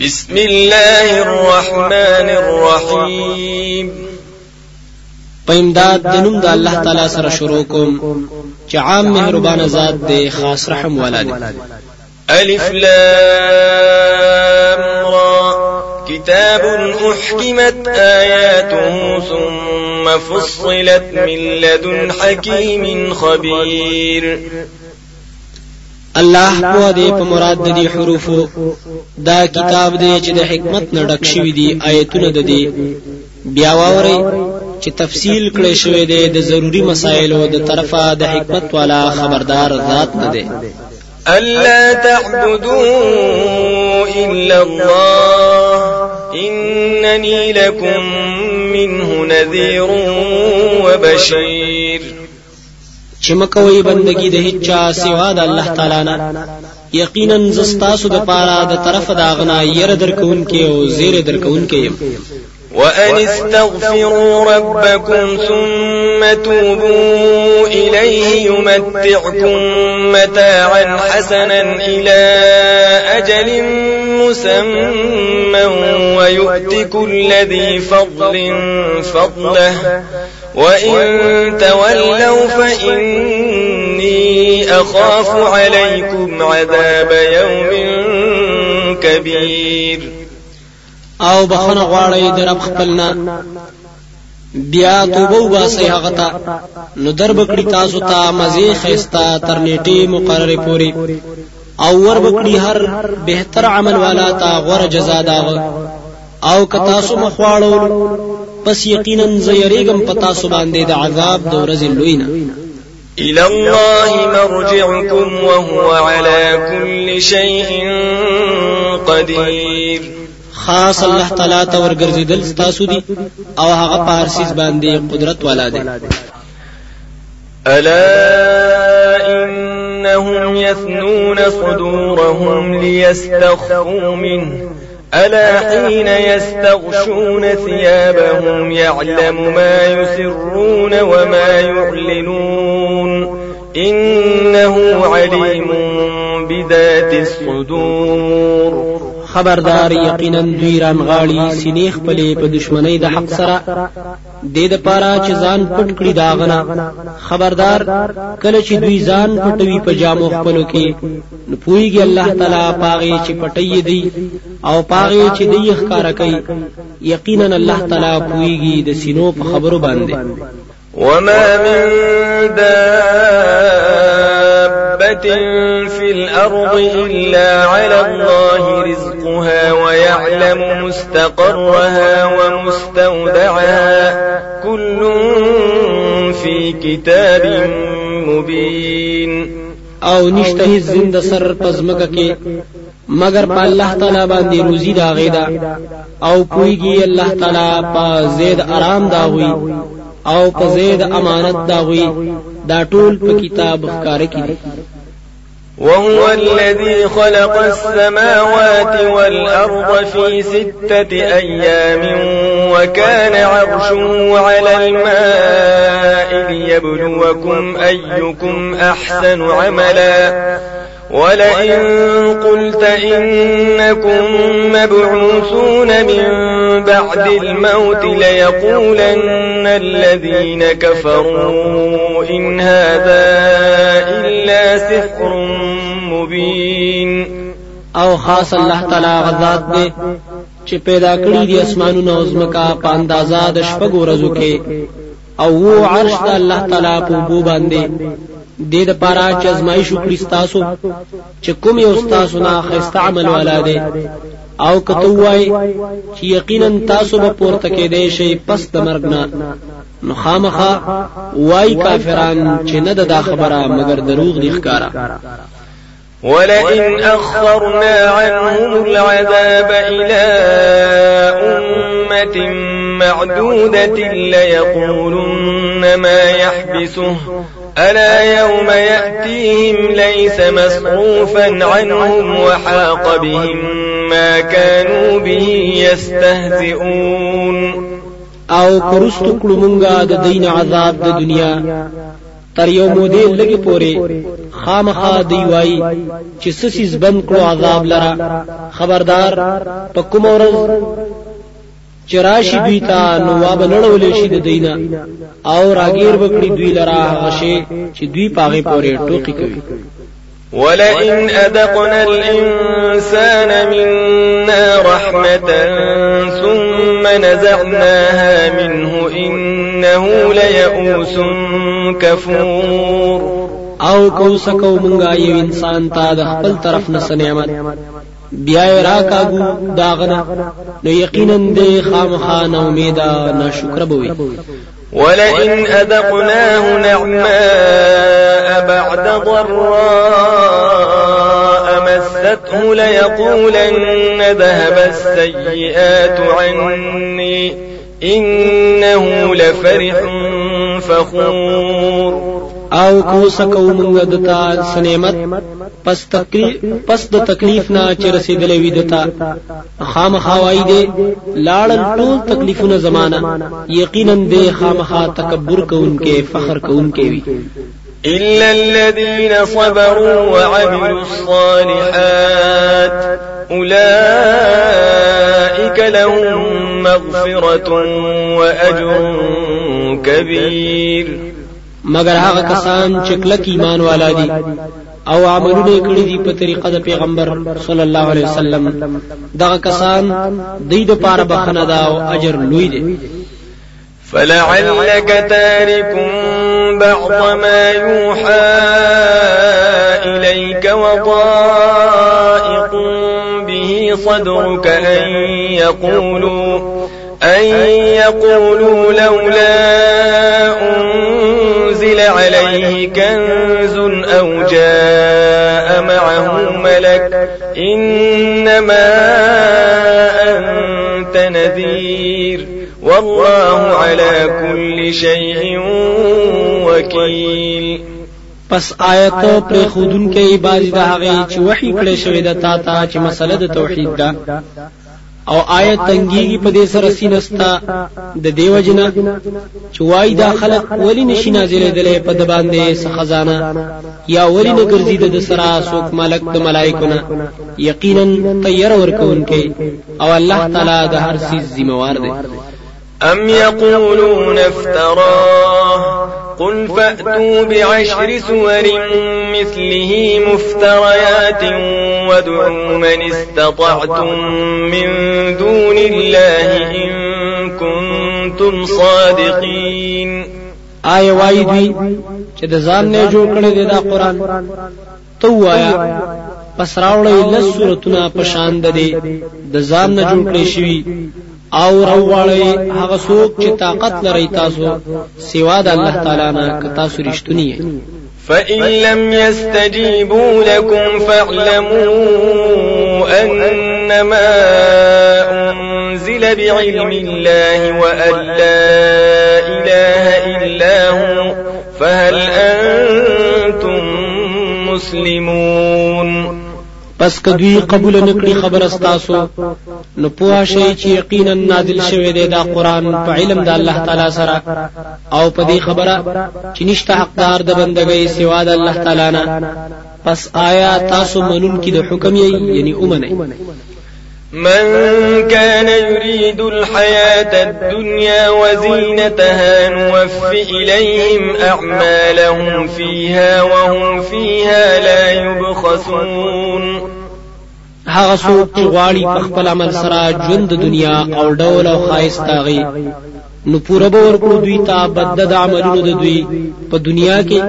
بسم الله الرحمن الرحيم. په امداد د نوم د الله تعالی سره شروع کوم چې عام مهربان ذات دی خاص رحم والا دی. ألف لام را. كتاب أحكمت آياته ثم فصلت من لدن حكيم خبير. الله په دې په مراد د دې حروف. دا کتاب دی چې د حکمت نه ډک شوی دی آیتونه د دې بیا ووري چې تفصیل کړی شوی دی د ضروری مسایلو د طرفه د حکمت والا خبردار ذات نه دی ألا تعبدوا إلا الله إنني لكم منه نذير وبشير چې مکوې بندگی د هیڅ چا سوا د الله تعالی نه یقینا زستاسو د پاره د طرف دا غنا ير درکون کې أو زیر درکون کې يم وأن استغفروا ربكم ثم توبوا إليه يمتعكم متاعا حسنا إلى أجل مسمى ويؤت كل ذي فضل فضله وإن تولوا فإني أخاف عليكم عذاب يوم كبير او بخنه غواړی د رب خپلنا بیا توبه وباسي هغه ته. نو در بکړی تاسو ته مزه خيستا تر نیټه مقرره پوری او ور بکړی هر بهتر عمل والا تا غور جزا داغ او که تاسو مخواړو پس یقینا زیریګم پتا سو باندې د عذاب د ورځې لوینه إلى الله مرجعكم وهو على كل شيء قدير. خاص الله تعالی ته ورګرځیدل ستاسو دي أو هغه سیس باندې قدرت والا دی. ألا إنهم يثنون صدورهم ليستخفوا منه. ألا حين يستغشون ثيابهم يعلم ما يسرون وما يعلنون إنه عليم بذات الصدور. خبردار یقینا دوی ران غاړي سینې خپلې په دشمنی د حق د دې لپاره چې ځان پټ کړی داغنا خبردار کله چې دوی ځان پټوي په جامو خپلو کې نو پويږي الله تعالی پاغي چې پټي دي او پاغي چې دی ښکارا کوي. یقینا الله تعالی پويږي د سینو په خبرو باندې. وما من دابة في الأرض إلا على الله رزقها ويعلم مستقرها ومستودعها كل في كتاب مبين. أو نشته زند سر پزمکه کې مگر په الله تعالی باندې روزي دا غیدا. أو پويږي الله تعالی په زید آرام دا وي أو په زید امانت دا وي دا ټول په کتاب ښکار کړي وهو الذي خلق السماوات والأرض في ستة أيام وكان عرشه على الماء ليبلوكم أيكم أحسن عملا. ولئن قلت إنكم مبعوثون من بعد الموت ليقولن الذين كفروا إن هذا إلا سحر مبين. أو خاص الله تعالی غزاد دې چې پیدا کړی دي اسمانونه أو زمکا په اندازا د شپږ ورځو کې. أو وو عرش د الله تعالی په بو باندې. دې د پاره چې ازمایښ وکړي تاسو چې کوم یو تاسو نه خسته عمل والا دی. او کته وای چې یقینا تاسو به پورته کې دی شي پس د مرګ نه نو خامخه وای کافران چې نه دا خبره مگر دروغ دي ښکارا ولئن أخرنا عنهم العذاب إلى أمة معدودة ليقولن ما يحبسه ألا يوم يأتيهم ليس مصروفا عنهم وحاق بهم ما كانوا به يستهزئون. آو پرست کړو مونږه د دین عذاب د دنیا. تر یو مودې لګي پوري خامخا دی وای چې سسیز بند کړو عذاب لرا. خبردار په کوم چراشی دوی ته نو واب نړولې شي د دینه او راګیر وکړي دوی لرا غشي چې دوی پاغه پورې ټوکی کوي. ولئن أذقنا الإنسان منا رحمة ثم نزعناها منه إنه ليئوس كفور. او کو سکو مونږه یو انسان ته د خپل طرف نه نعمت بیا را کاغو داغنا. نو یقینا د خامخا نو امیدا ناشکر بوي ولئن أذقناه نعماء بعد ضراء مسته ليقولن ذهب السيئات عني إنه لفرح فخور. آو کو سکو مونږ دتا سنیمت پس تکلیف پس د تکلیف نه چې رسیدلې وي دتا خامخوای دې لاړل ټول تکلیفونه زمانہ یقینا دې خامخا تکبر کوونکې فخر کوونکې وي. إلا الذين صبروا وعملوا الصالحات أولئك لهم مغفرة وأجر كبير. مگر هغه کسان چې کلک ایمان والا دي او عملونه کړی دي په طریقه د پیغمبر صلی الله علیه وسلم. دغه کسان دوی د پاره بخنه دا او اجر لوی دی. فلعلك تارك بعض ما يوحى إليك وضائق به صدرك أن يقولوا أن يقولوا لولا أنزل عليه كنز أو جاء معه ملك إنما أنت نذير والله على كل شيء وكيل. پس آیت پر خودون کې عبادت هغه چې وحی کړی شوی د تا ته چې مسله د توحید ده او آیا تنګيږي په دې سره سینه ستا د دې وجې نه چې وای دا خلق ولی نشي نازلیدلې په ده باندې خزانه. یا ولی نه ګرځي ده سره څوک ملک د ملائکونه یقینا ته یار ورکوونکې او الله تعالی د هر څه ذمه وار دی. أم يقولون افتراه قل فأتوا بعشر سور مثله مفتريات وادعوا من استطعتم من دون الله إن كنتم صادقين. آیا وای دوی چې د ځان نه جوړ کړی دی دا قران ته ووایا پس راوړی لس سورتونه په شان د ده د ځان نه جوړ کړی شوی او راولی هغه څوک چې طاقت لري تاسو سوا د الله تعالی نه که تاسو رښتونی فإن لم يستجيبوا لكم فاعلموا أنما أنزل بعلم الله وأن لا إله إلا هو فهل أنتم مسلمون پس کدوی قبول نکړي خبر استاسو نو پوه شي چې یقینا نازل شوی دی دا قران په علم د الله تعالی سره. او په دې خبره چې نشته حقدار د بندګۍ سوا د الله تعالی نه. پس آیا تاسو منون کې د حکم یې؟ یعنی اومنه من كان يريد الحياة الدنيا وزينتها نوف إليهم أعمالهم فيها وهم فيها لا يبخسون هغه څوک چې غواړي په خپل عمل سره ژوند د دنیا او ډول او خایسته غي نو پوره به ورکړو دوی ته بد د عملونو د دوی په دنیا کې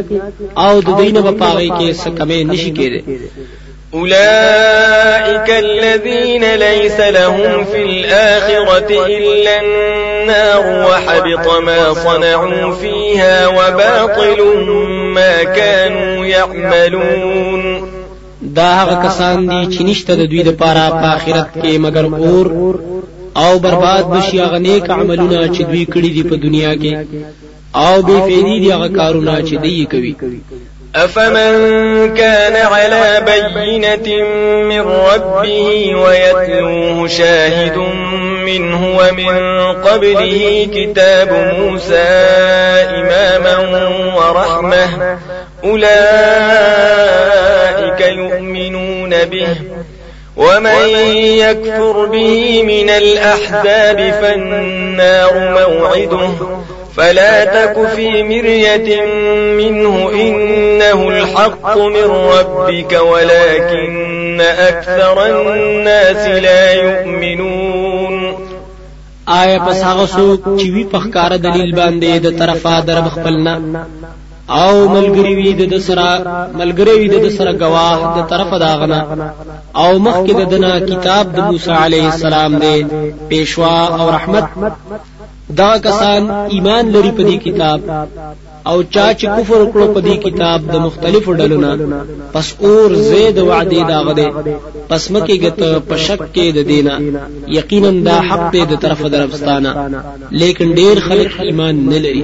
او د دینه په پاغي کې څه کمې نشي کېده أولئك الذين ليس لهم في الآخرة إلا النار وحبط ما صنعوا فيها وباطل ما كانوا يعملون دا هغه کسان دي چې نشته د دوی لپاره په آخرت کې مگر اور او برباد به شي هغه نیک عملونه چې دوی کړی دي په دنیا کې. او بې فایدې دي هغه کارونه چې دوی کوي. أفمن كان على بينة من ربه ويتلوه شاهد منه ومن قبله كتاب موسى إماما ورحمة أولئك به. ومن يكفر به من الأحزاب فالنار موعده. فلا تك في مرية منه إنه الحق من ربك ولكن أكثر الناس لا يؤمنون. آیا پس هغه څوک چې پخکار دلیل باندې د طرفا در خپلنا او ملګری وی د سره ملګری وی د سره گواه د طرف داغنا او مخکې د دنا کتاب د موسی علیه السلام دی پیشوا او رحمت. دا کسان ایمان لري په دې کتاب. او چا چې کفر وکړو په دې کتاب د مختلفو ډلو نه پس اور زید وعده دا غده پس مکه ګت په شک کې د دینه یقینا دا حق دی د طرف درفستانه لیکن ډیر خلک ایمان نه لري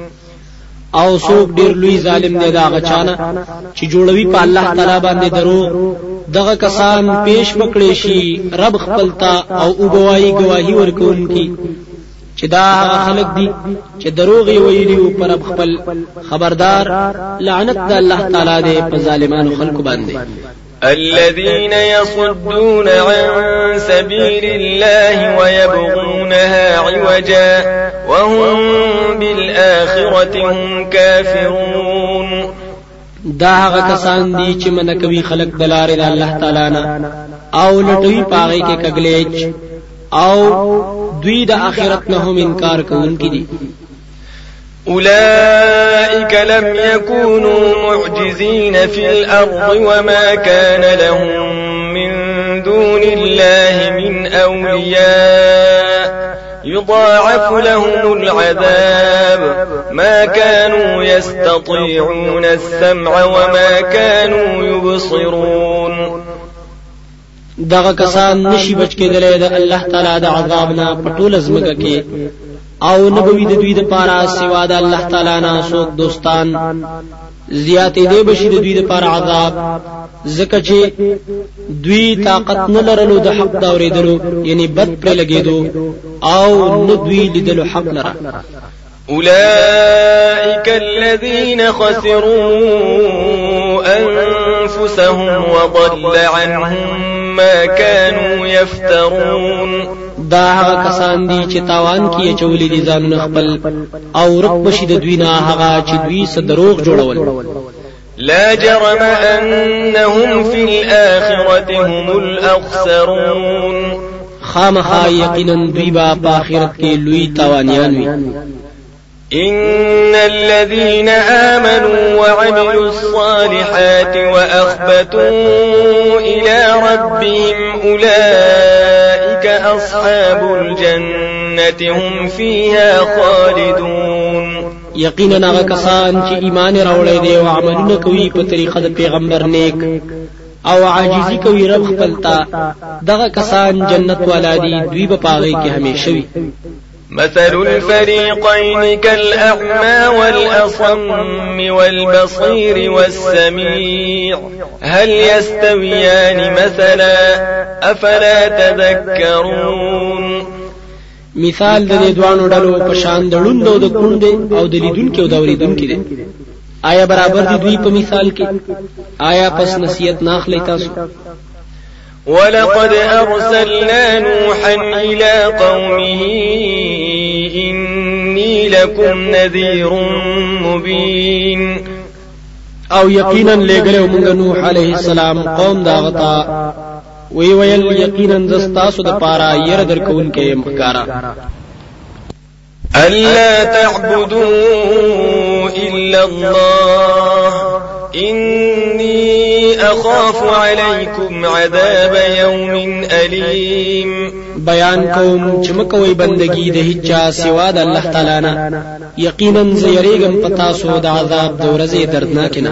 او څوک ډیر لوی ظالم دی د هغه چا نه چې جوړوي په الله تعالی باندې دروغ. دغه کسان پیش به کړې شي رب خپل ته او وبه وايي گواهي ورکوونکي. چې دا خلک دي چې دروغ ویلي او په رب خپل. خبردار لعنت د الله تعالی دی په ظالمانو خلکو باندې الذين يصدون عن سبيل الله ويبغونها عوجا وهم بالآخرة هم كافرون. دا هغه کسان دي چې من کوي خلق د لارې د الله تعالی نه. أو لټوي پاغي کې کګلیچ. أو دوی د آخرت نه هم انکار کوونکي دي. أولئك لم يكونوا معجزين في الأرض وما كان لهم من دون الله من أولياء. يضاعف لهم العذاب. ما كانوا يستطيعون السمع وما كانوا يبصرون. دغه کسان نشي بچ کېدلې د الله تعالی د عذاب نه پټول زمګه کې او نبوي د دوی د پاره سوا د الله تعالی نه څوک دوستان. زیاتې دی بشي د دوی د پاره عذاب. زکه چې دوی طاقت نه لرلو د حق دا اوریدلو یعنی بد پر لګېدو او نه دوی لیدلو حق لره. أولئك الذين خسروا أنفسهم وضل عنهم ما كانوا يفترون دا هغه کسان دي چې تاوان کې اچولې دي ځان خپل او ورک به شي د دوی نه هغه چې دوی به دروغ جوړول. لا جرم أنهم في الآخرة هم الأخسرون. خامخا یقینا دوی به آخرت کې لوی تاوانیان وي. إن الذين آمنوا وعملوا الصالحات وأخبتوا إلى ربهم أولئك أصحاب الجنة هم فيها خالدون. یقینا هغه کسان چې ایمان راوړی دی أو عملونه کوي په طریقه د پیغمبر نیک أو عاجزی کوي رب خپلتا. دغه کسان جنت والا دي دوی په پاغي کې همیشه وي. مثل الفريقين كالأعمى والأصم والبصير والسميع. هل يستويان مثلا؟ أفلا تذكرون؟ مثال د دې دوانو ډلو په شان د ړوندو د کڼو او د لیدونکو او د اوریدونکو دي. آیا برابر دي دوی په مثال کې؟ آیا پس نصیحت نه اخلی تاسو؟ ولقد أرسلنا نوحا إلى قومه إني لكم نذير مبين. أو یقینا لګلو موږ نوح عليه السلام قوم دا غتا وی ویل یقینا زستاسو د پارا ير درکون کې مخکارا ألا تعبدوا إلا الله. إني أخاف عليكم عذاب يوم أليم. بیان کوم چې مکوې بندگی د هیڅ سوا د الله تعالی نه یقینا زیریګم پتا سو د عذاب د ورځې دردناک نه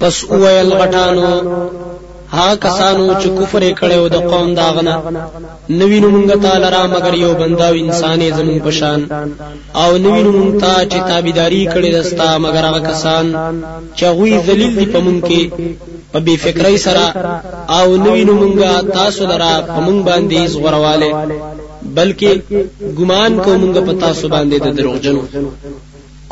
پس اویل غټانو ها کسانو چې کفر کړو د قوم داغنه نوینو مونږ تعالی را مگر یو بنداو انسان زمون پشان او نوینو مونږ ته چې تابعداري کړې دستا مگر هغه کسان چې غوي ذلیل دي پمون کې په بی فکرای سره. او نوینو مونږ تاسو لرا پمون باندې زغرواله بلکې ګمان کوو مونږ په تاسو باندې د دروغجنو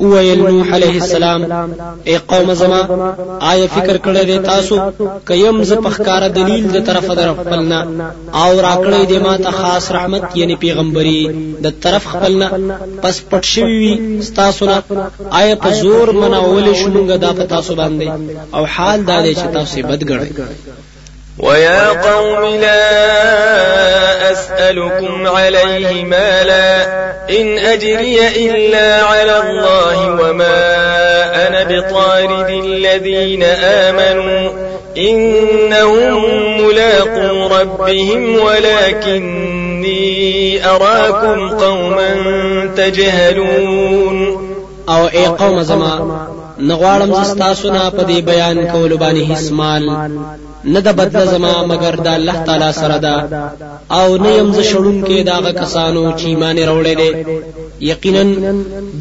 ویل نوح علیه السلام اے قوم زما آیا فکر کړی دی تاسو کیم ز پخکار دلیل د طرف در خپلنا او راکړی دی ما ته خاص رحمت یعنی پیغمبري د طرف خپل نه پس پټ شوی وي تاسو نه. آیا په زور منولی شو مونږه دا په تاسو باندې؟ او حال دا دی چې تاسو بد ګڼئ ويا قوم لا أسألكم عليه مالا إن أجري إلا على الله وما أنا بطارد الذين آمنوا إنهم ملاقو ربهم ولكني أراكم قوما تجهلون. أو اي قوم زما نغوالم زستاسو نه په دې بیان کول باندې هیڅ مال نه د بدل زما مگر د الله تعالی سره ده. او نه يم ز شړون کې داغه کسانو چې ایمان وروړي دي یقینا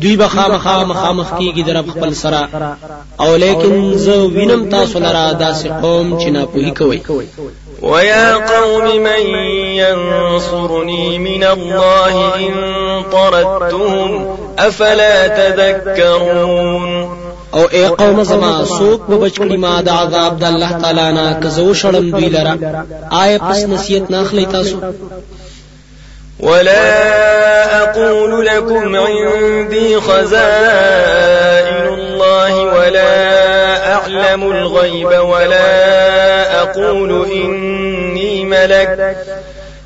دوی به خامخا مخامخ کیږي در خپل سره. او لیکن زه وینم تاسو لرا داسې قوم چې نه پوهی کوي ويا قوم من ينصرني من الله إن طردتهم أفلا تذكرون أو اے قوم زما سوق په بچکړی ما د عذاب د الله تعالی نه کزو شړم دوی لرا. آیا پس نصیحت ناخلی تاسو. ولا أقول لكم عندي خزائن الله ولا أعلم الغيب ولا أقول إني ملك.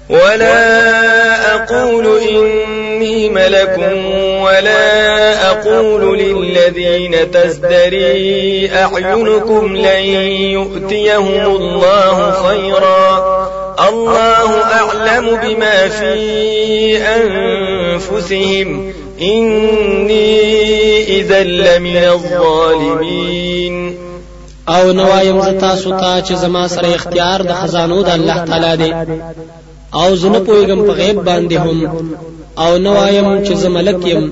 ولا أقول إني ملك ولا أقول للذين تزدري أعينكم لن يؤتيهم الله خيرا. الله أعلم بما في أنفسهم. إني إذا لمن الظالمين. او نه وایم زه تاسو ته چې زما سره اختیار د خزانو د الله تعالی او زه نه پوهیږم په غیب باندې هم او نوایم چې زملک يم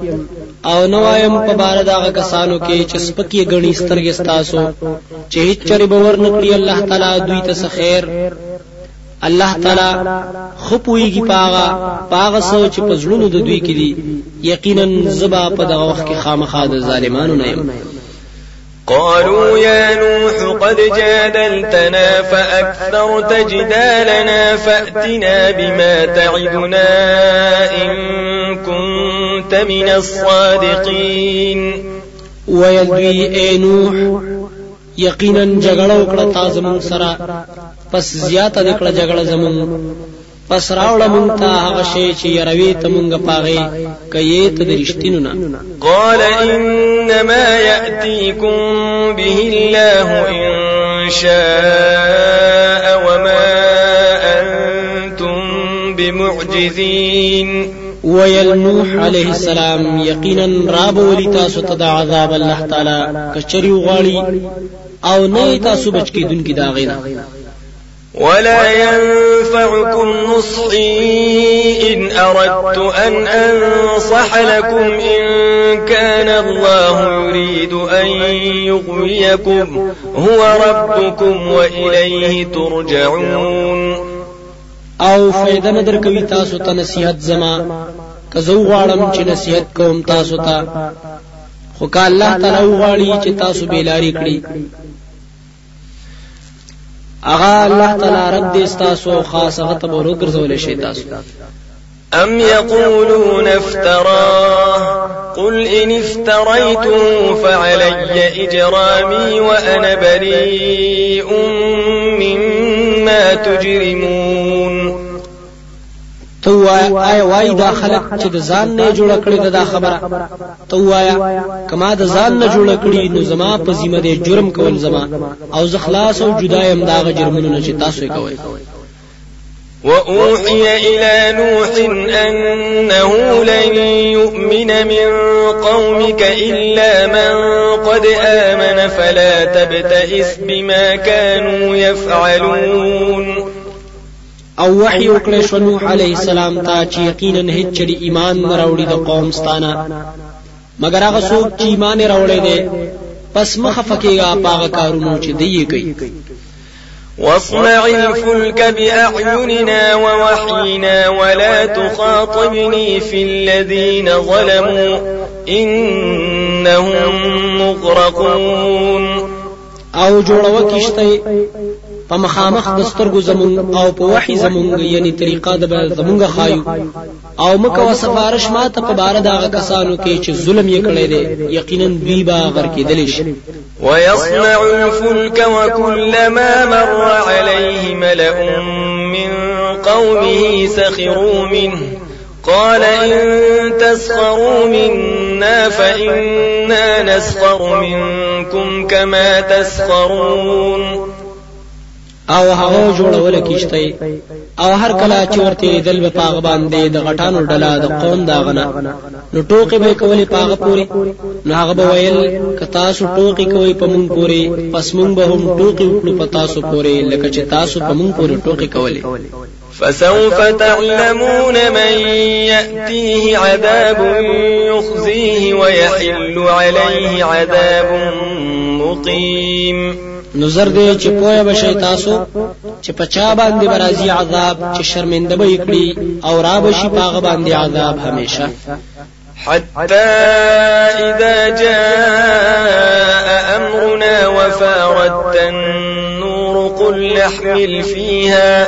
او نوایم په بار دغه کسانو کې چې سپکې ګڼي سترګې ستاسو چې هیڅ چری به ورنکړي الله تعالی دوی ته خیر. الله تعالی خو پوهیږي په هغه په هغه څه چې په زړونو د دوی کې دي. یقینا زه به په دغه وخت کې خامخا د ظالمانو نه يم قالوا يا نوح قد جادلتنا فأكثرت جدالنا فأتنا بما تعدنا إن كنت من الصادقين. ويلوي اي نوح یقینا جګړه وکړه تا زمون سره پس زیاته دکړه جګړه زمون۔ پس راوړه مونږ ته هغه شی چې يروي ته مونږ پاغي کایې ته د رښتینو نه. قال انما ياتيكم به الله ان شاء وما انتم بمعجزين. ويل نوح عليه السلام یقینا راب ولی تاسو ته د عذاب الله تعالی کچری غواړي او نه تاسو بچ کیدونکي دا غینا ولا ينفعكم نصحي إن أردت أن أنصح لكم إن كان الله يريد أن يغويكم. هو ربكم وإليه ترجعون. أو فائدہ نه درکوي تاسو ته زما. زه غواړم چې نصيحت کوم تاسو ته خو الله تعالی تاسو بیلاری اغا الله تعالی رد دې تاسو خاص هغه ته ورو ګرځول شي أم يقولون افتراه؟ قل إن افتريته فعلي إجرامي وأنا بريء مما تجرمون. آیا وایي دا خلق چې د ځان نه جوړ کړی دا خبره؟ تو آیا کما د ځان نه جوړ کړی نو زما په ذمہ دې جرم کول زما. او ز خلاص او جدایم دا جرمونه نه چې تاسو کوئ. وأوحي إلى نوح أنه لن يؤمن من قومك إلا من قد آمن فلا تبتئس بما كانوا يفعلون او وحی وکړې شو نوح علیه السلام ته چې یقینا هیڅ چری ایمان نه راوړي د قوم ستانه. مگر هغه څوک چې ایمان راوړي دي پس مخه فکیږي پاغه کارونو چې دی کوي. واصنع الفلك بأعيننا ووحينا ولا تخاطبني في الذين ظلموا إنهم مغرقون. او جوړو کیشته په مخامخ د سترګو زمون أو په وحي زمون یعنی طریقه د زمونږ خایو. او مکوه سفارش ماته په بار دغه کسانو کې چې ظلم یې کړی دی یقینا دوی با غر کېدل شي ويصنع الفلك وكلما مر عليه ملأ من قومه سخروا منه. قال إن تسخروا منا فإنا نسخر منكم كما تسخرون. او هغه جوړول کیشته او هر کله چې ورته دل په پاغ باندې د غټانو ډلا د قوم داغنه نو ټوکې به کولې پاغ پوری نو هغه به ویل ک تاسو ټوکې کوي په مونږ پوری پس مونږ به هم ټوکې وکړو په تاسو پوری لکه چې تاسو په مونږ پوری ټوکې کولې. فسوف تعلمون من يأتيه عذاب يخزيه ويحل عليه عذاب مقيم نظر دې چې پوهه بشي تاسو چې پچا باندې برازي عذاب چې شرمنده به کړی او را بشي پاغه باندې عذاب همیشه. حتى إذا جاء أمرنا وفاردت النور قل نحمل فيها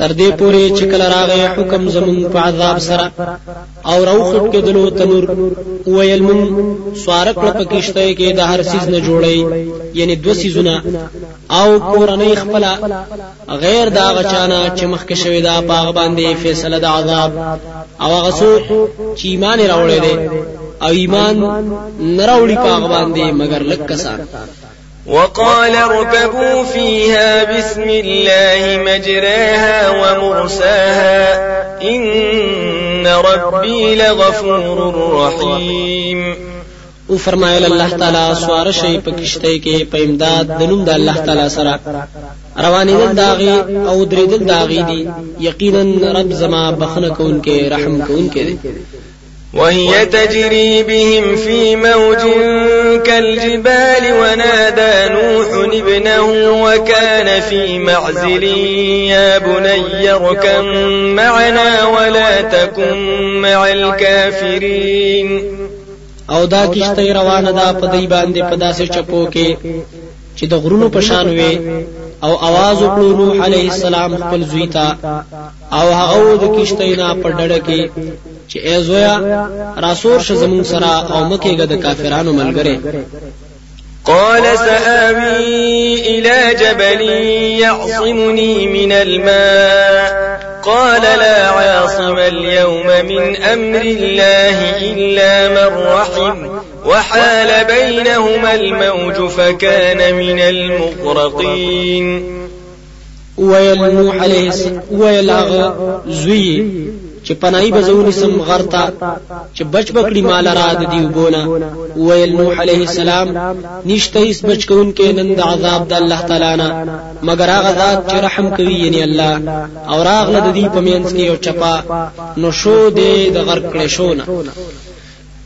تر دې پورې چې کله راغی حکم زمون په عذاب سره. او روخت کې دلو تنور ویل مون سوارک له پکشته کې د هر سیز نه جوړي یعنی دو سیزونه. او کورنۍ خپل غیر دا غچانا چې مخکې شوی دا پاغ باندې فیصله د عذاب. او څوک چې ایمان راوړی دی. او ایمان نه راوړي پاغ باندې مگر لک کسان وقال اركبوا فيها بسم الله مجراها ومرساها. إن ربي لغفور رحيم. أو فرمایل الله تعالی سوار شي په کشته کې په امداد د نوم د الله تعالی سره. روانې دل داغي أو درې دل داغي دي. یقینا رب زما بخنه کون کې رحم کون کې وهي تجري بهم في موج كالجبال ونادى نوح ابنه وكان في معزل يا بني اركم معنا ولا تكن مع الكافرين او دا کشته روانه ده په دی باندې په داسې چپو کې چې د غرونو په شان وي او आवाज وکړو نوح عليه السلام خپل زوی ته او هغه د کشته نه په ډډه کې چې ای زویا راسور ش زمون سره او مکېګه د کافرانو ملګری قال سآوي إلى جبل يعصمني من الماء۔ قال لا عاصم اليوم من أمر الله إلا من رحم۔ وحال بينهما الموج فكان من المغرقين۔ ویل نوح علیه ویل هغه زوی چې پنای بزونی سم غرتا چې بچ بکړي مال را د دیو بونا ویل نوح علیه السلام نشته هیڅ بچ کون کې نن عذاب د الله تعالی نه. مگر هغه ذات چې رحم کوي یعنی الله. او راغله د دې پمینس کې یو چپا نو شو دې د غرق کړي شو نه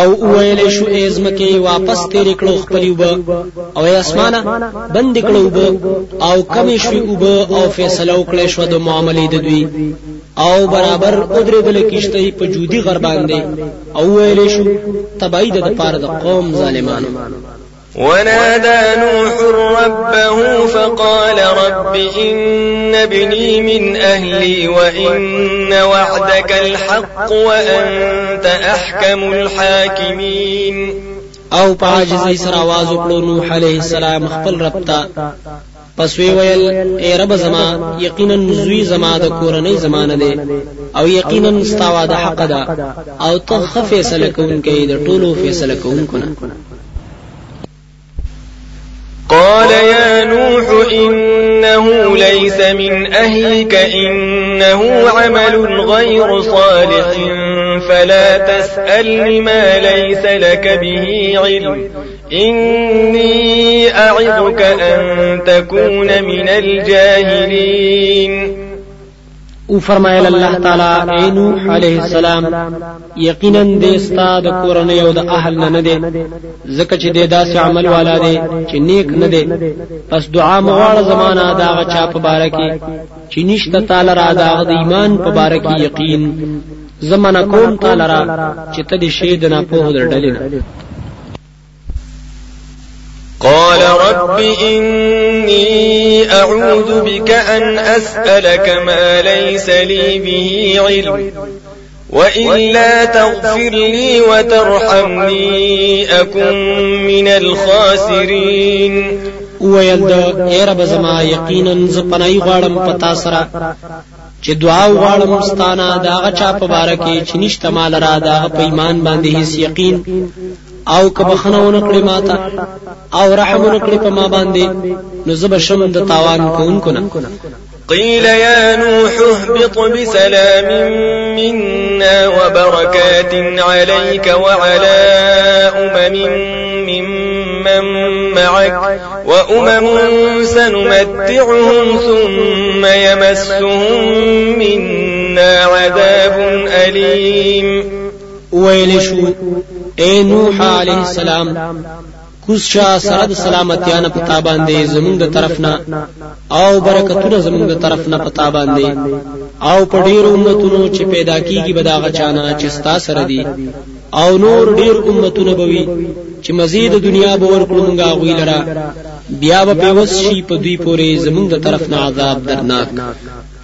او ویل شو ازمکه واپس تیر کړو خپل وب او اسمانه بند کړو وب او کم شو وب او فیصله وکړې شو د معاملې د دوی. او برابر ادرېدل کیشته په جودي غر باندې او ویل شو تبعید د پاره د قوم ظالمانو ونادى نوح ربه فقال رب إن ابني من أهلي وإن وعدك الحق وأنت أحكم الحاكمين او په عاجزۍ سره आवाज وکړو نوح عليه السلام خپل رب ته پس وی ویل ای رب زما یقینا زوی زما د کورنۍ زمانه ده او یقینا ستاوا د حق ده او ته خفیصله کوونکې د ټولو فیصله کوونکو نه قال يا نوح إنه ليس من أهلك إنه عمل غير صالح فلا تسأل ما ليس لك به علم. إني أعظك أن تكون من الجاهلين. او فرمایل الله تعالی اے نوح علیہ السلام یقینا د استاد کورنۍ او د اهل نه نه زکه چې د داسې عمل والا دی چې نیک نه دی پس دعا مغواړه زمانہ دا غچا په باره کې چې نشته تعالی را دا د ایمان په باره کې یقین. زمانہ کوم تعالی را چې ته دې شی د نه په هدر قال رب إني أعوذ بك أن أسألك ما ليس لي به علم وإلا تغفر لي وترحمني أكن من الخاسرين. ویل دي اے رب زما یقینا ز پنای غواړم پتا سره چې دعا غواړم ستانه داغه چا په باره کې چې نشته مال را داغه په ایمان باندې هیڅ یقین او که بخنه ونه کړی ماته او رحم ونه کړی په ما باندې نو زه بشم د تاوان کوونکو نه. قيل يا نوح اهبط بسلام منا وبركات عليك وعلى أمم ممن معك وأمم سنمتعهم ثم يمسهم منا عذاب أليم ویل شو اے نوح علیہ السلام کوز شاه سره د سلامتیا نه پتا باندې زمونږ د طرف نه او برکتونه زمونږ د طرف نه پتا باندې او په ډیر امتونو چې پیدا کیږي بداغه چانا چې ستا سره دي او نور ډیر امتونه بوي چې مزید دنیا به ورکړو مونږه غوی لرا۔ بیا به پیوس شي په دوی پورې زمونږ د طرف نه عذاب درناک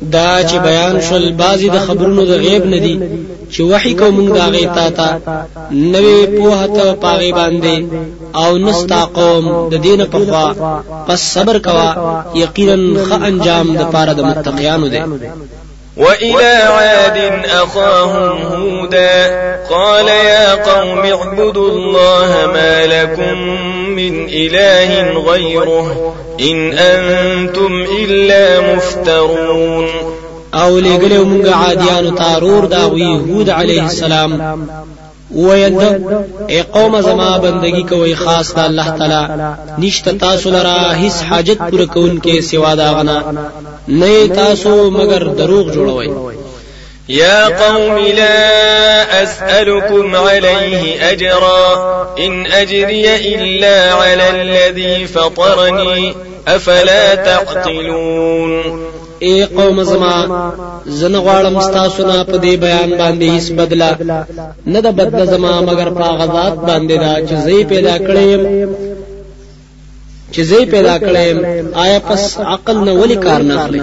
دا چې بیان شول بازي د خبرونو د غیب نه دي چې وحي کوم دا غي تا تا نوې په ته پاغي باندې او نستا قوم د دین په خوا پس صبر کوا یقینا خ انجام د پاره د متقیانو دی وإلى عاد أخاهم هودا قال يا قوم اعبدوا الله ما لكم من إله غيره إن أنتم إلا مفترون. أو لګلو مونږه عادیانو تارور دا وی يهود عليه السلام. ویل ای قوم زما بندگی کوي خاص د الله تعالی. نشته تاسو لرا هیڅ حاجت پوره کون کې سوا دا غنا نه. تاسو مگر دروغ جوړوي يا قوم لا أسألكم عليه أجرا. إن أجري إلا على الذي فطرني. أفلا تعقلون اے قوم زما زن غواړم ستاسو نه په دې بیان باندې هیڅ بدلا نه د بدل زما مگر په غزاد باندې دا چې زی پیدا کړم چې زی پیدا کړم آیا پس عقل نه ولی کار نه اخلي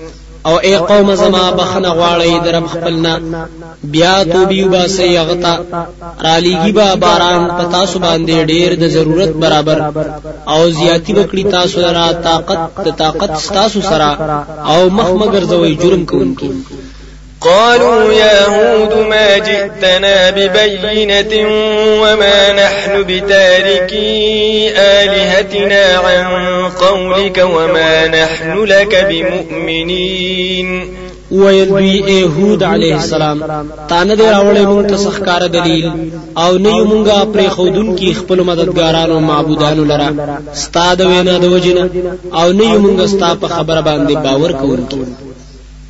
او اے قوم زما بخنه غواړی در خپلنا بیا توبې وباسي غتا رالیږي با باران پتا سو باندې ډیر د ضرورت برابر. او زیاتی وکړي تاسو را طاقت طاقت تاسو سره. او مخ مگر زوی جرم کوونکی قالوا يا هود ما جئتنا ببينة وما نحن بتاركي آلهتنا عن قولك وما نحن لك بمؤمنين. ویل دوی اے هود علیه السلام. تا نه دی راوړې مونږ ته سخکار دلیل. او نه یو مونږه پر خودون کی خپل مددګارانو معبودانو لرا. ستاد وینا د وجنه او نه یو مونږه ستا په خبره باندې باور کوونکی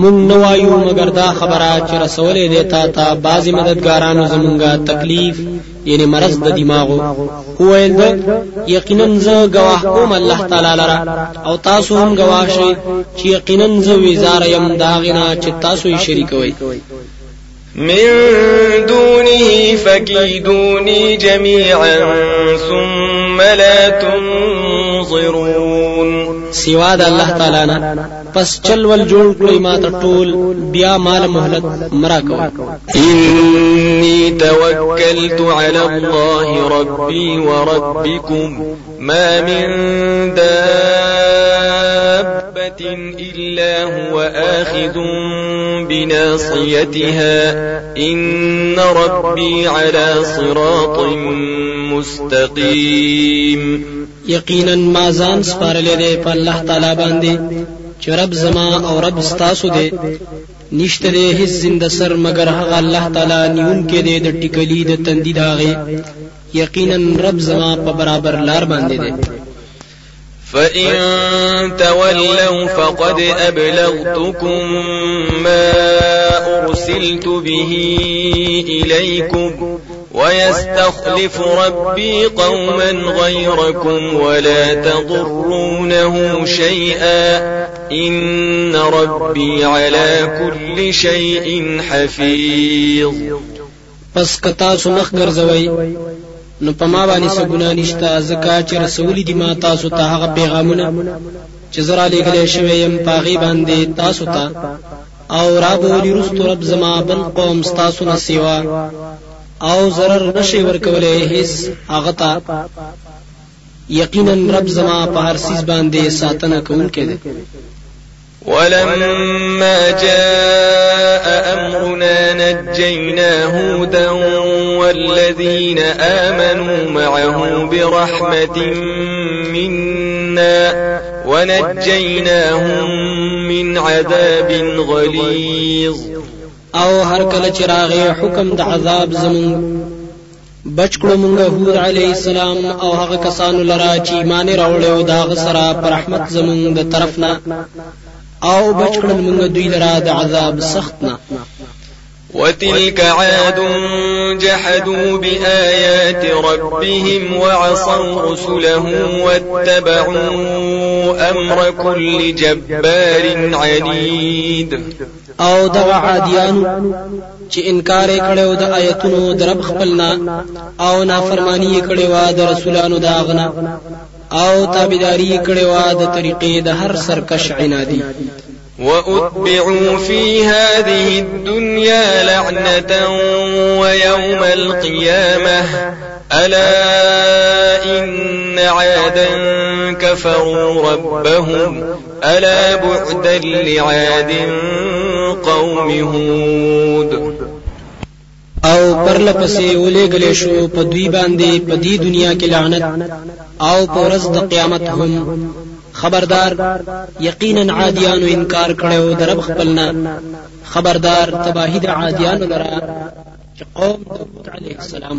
مونږ نو وایو مگر دا خبره چې رسولې دیتا تا بعضی مددګارانو زمونږه تکلیف یعنی مرض د دماغو. ویل ده یقینا زه گواه کوم الله تعالی لرا او تاسو هم گواه شئ چې یقینا زه وزار يم داغنا چې تاسو یې شریکوي من دونه فكيدوني جميعا ثم لا تنظرون. سوا د الله تعالی نه پس چل ول جوړ کړی ما ته ټول بیا مال مهلت مرا کوي إني توكلت على الله ربي وربكم ما من دابة إلا هو آخذ بناصيتها. إن ربي على صراط مستقيم. یقینا ما ځان سپارلې ده په الله تعالی باندې. چې رب زما او رب ستاسو دی نشته دې هیڅ زنده سر مگر هغه الله تعالی نیون کې دې د ټیکلی د تندې داغه یقینا رب زما په برابر لار باندې دی فإن تولوا فقد أبلغتكم ما أرسلت به إليكم ويستخلف ربي قوما غيركم ولا تضرونه شيئا. إن ربي على كل شيء حفيظ. پس کتا سمخ ګرځوي نو په ما باندې څه ګناه نشته ځکه چې رسول دي ما تاسو ته هغه پیغامونه چې زرا لګلې شوی يم پاغي باندې تاسو ته او را بولی رستو رب زما بل قوم تاسو نه سیوا أو zarar نشي ورکولې هیڅ هغه ته یقینا رب زما په هر سیس باندې ساتنه کوونکی دی. ولما جاء أمرنا نجينا هودا والذين آمنوا معه برحمة منا ونجيناهم من عذاب غليظ. او هر کله چې راغی حکم د عذاب زمون بچ کړو مونږ هود علی السلام او هغه کسانو لرا چې ایمان راوړل او دا سره پر رحمت زمون د طرفنا او بچ کړل مونږ دوی لرا د عذاب سختنا وتلك عاد جحدوا بآيات ربهم وعصوا رسله واتبعوا أمر كل جبار عنيد او دغه عادیانو چې انکار یې کړو د آیتونو د رب خپلنا او نافرمانی یې کړې و د رسولانو دا غنا او تابعداري یې کړې و د طریقې د هر سرکش عنادي وأتبعوا في هذه الدنيا لعنة ويوم القيامة. ألا إن عادا كفروا ربهم ألا بعدا لعاد قوم هود. آو پر لپسې ولېګلې شو په دوی باندې په دې دنیا کې لعنت. آو په ورځ د قیامت هم. خبردار یقینا عادیانو انکار کړو درب خپلنا خبردار تباہی د عادیانو لرا چې قوم داود علیه السلام.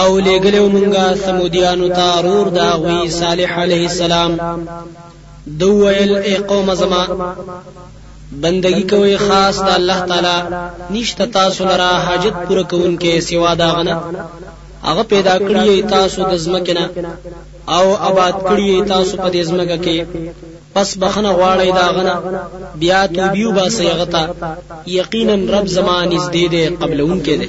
او لګلو مونږه سمودیانو ته رور دا وی صالح علیه السلام. دوی ویل ای قوم زما بندگی کوي خاص د الله تعالی نشته تاسو لرا حاجت پوره کوونکې سوا د هغه نه. هغه پیدا کړی تاسو د زمکې نه او آباد کړی تاسو په دې زمکه کې. پس بخنه غواړی د هغه نه. بیا توبه وباسئ هغه ته یقینا رب زما نزدې قبلوونکې دې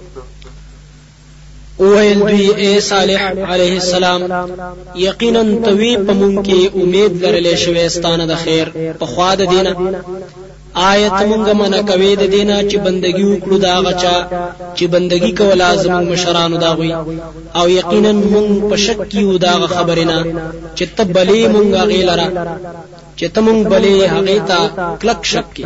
ویل دوی اے صالح علیه السلام یقینا توی په مونږ کې امید لرلې شوې ستانه د خیر په خوا د دینه. آیت مونږ منه کوي د دینه چې بندگی وکړو دا غچا چې بندگی کولا زموږ مشرانو دا وي او یقینا مونږ په شک کیو دا خبرنا چې تبلې مونږ غیلرا چې تمون بلې هغه ته کلک شک کی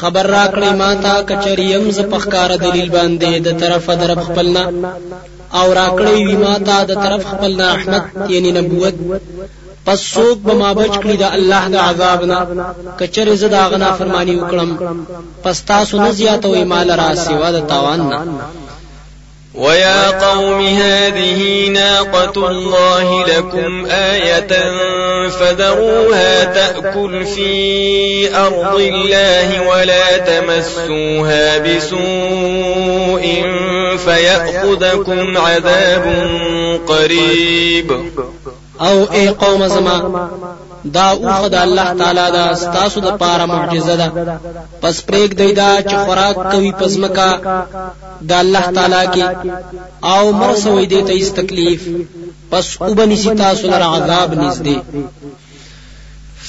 خبر را کړی ما ته کچریم ز پخکار دلیل باندې د طرف در خپلنا. او را کړی وی ما ته د طرف خپلنا رحمت یعنی نبوت. پس څوک به ما بچ کړی د الله د عذاب نه کچر ز داغنا فرمانی وکړم. پس تاسو نه زیاتوي مال را سیوا د تاوان نه ويا قوم هذه ناقة الله لكم آية فذروها تأكل في أرض الله ولا تمسوها بسوء فيأخذكم عذاب قريب. أو اي قوم زما دا اوخه د الله تعالی دا ستاسو د پاره معجزه ده. پس پرېګ دی دا چې خوراک کوي پزمکا د الله تعالی کې أو مرسوي دی ته تکلیف. پس وبني تاسو لره عذاب نږدې.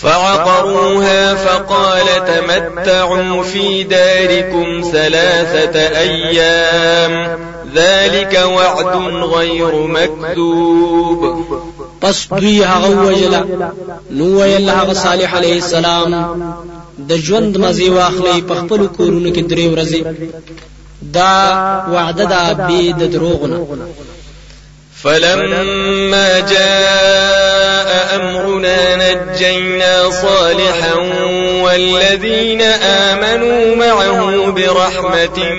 فعقروها فقال تمتعوا في داركم ثلاثة أيام. ذلك وعد غير مكذوب. پس دوی هغه وجلا نو ویل هغه صالح علیه السلام د ژوند مزي واخلې په خپل کورونو کې درې ورځې دا وعده دا به د دروغونه فلما جاء أمرنا نجينا صالحا والذين آمنوا معه برحمة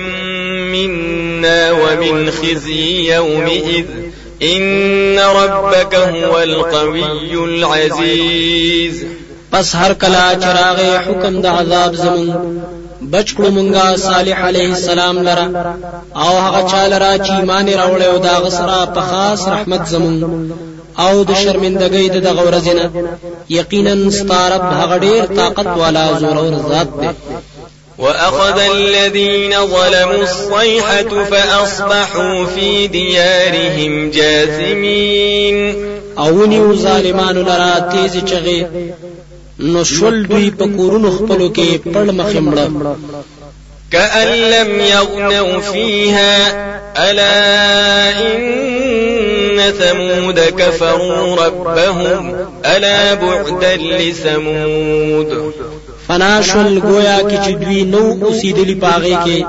منا ومن خزي يومئذ إن ربك هو القوي العزيز پس هر کلا چراغ حکم د عذاب زمون بچ کړو مونږه صالح علیه السلام لرا او هغه چا لرا چې ایمان راوړی او دا غسرا په خاص رحمت زمون او د شرمندګۍ د دغه ورځې یقینا ستا رب هغه ډیر طاقت والا زوراور ذات دی وأخذ الذين ظلموا الصيحة فأصبحوا في ديارهم جاثمين. او نیو ظالمانو لرا تیز چغی نو شول دوی په کورونو خپلو کې پړمخ مړه كأن لم يغنوا فيها ألا إن ثمود كفروا ربهم ألا بعدا لثمود. فناشل گویا کی چې دوی نو اوسېدلی پاغه کې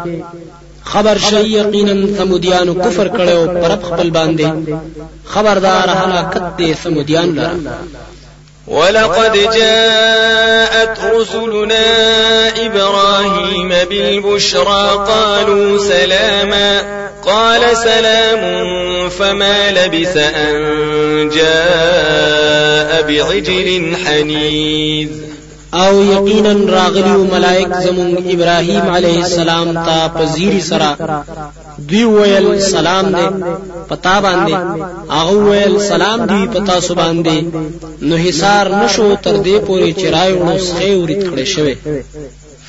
خبر شي یقینا ثمودیانو کفر کړو پر خپل باندې. خبردار هلاکت دې ثمودیان لره ولقد جاءت رسلنا إبراهيم بالبشرى قالوا سلاما. قال سلام فما لبث أن جاء بعجل حنيذ. او یقینا راغلی ملائک زمونږ ابراهیم علیه السلام ته په زیري سره دوی ویل سلام دې. په تا باندې. هغه ویل سلام دې په تاسو باندې. نو حصار نشو تر دې پوري چې رایې وړو سخې وریت کړي شوی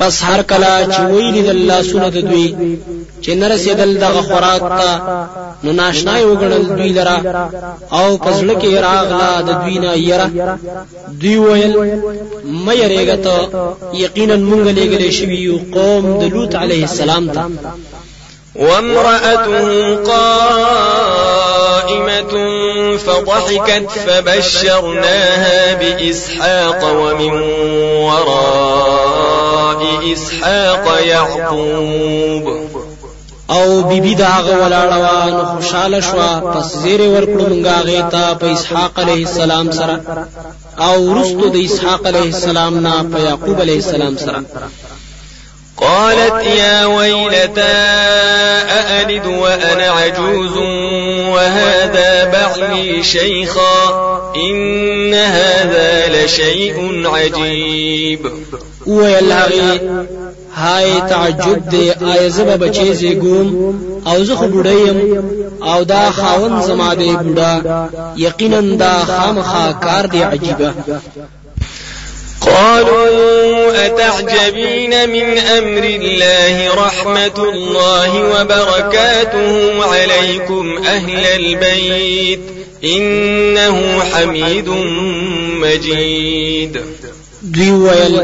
پس هر کلا چې ویل د الله سنت دوی چې نرسیدل دغه خوراک ته نو ناشنا یو غړل دوی لرا او پزړه کې راغلا د دوی نه یره. دوی ویل مې یریګه ته. یقینا مونږ لګلې شوی یو قوم د لوط علیه السلام ته. وامرأته قائمة فضحكت فبشرناها بإسحاق ومن وراء إسحاق يعقوب. أو بیبي دا هغه ولاړه وا نو خوشاله شو پس زیره ورکړو مونږه هغه ته په إسحاق علیه السلام سره أو ورستو د إسحاق علیه السلام نه په یعقوب علیه السلام سره قالت يا ويلتى أألد وأنا عجوز وهذا بعلي شيخا إن هذا لشيء عجيب. ویل هغه هاي تعجب دی آیا زبا بچی زیګوم أو زه خو أو دا خاون زما دی بډا یقینا دا خامخا کار دی عجیبه. قالوا أتعجبين من أمر الله رحمة الله وبركاته عليكم أهل البيت إنه حميد مجيد. دوی ویل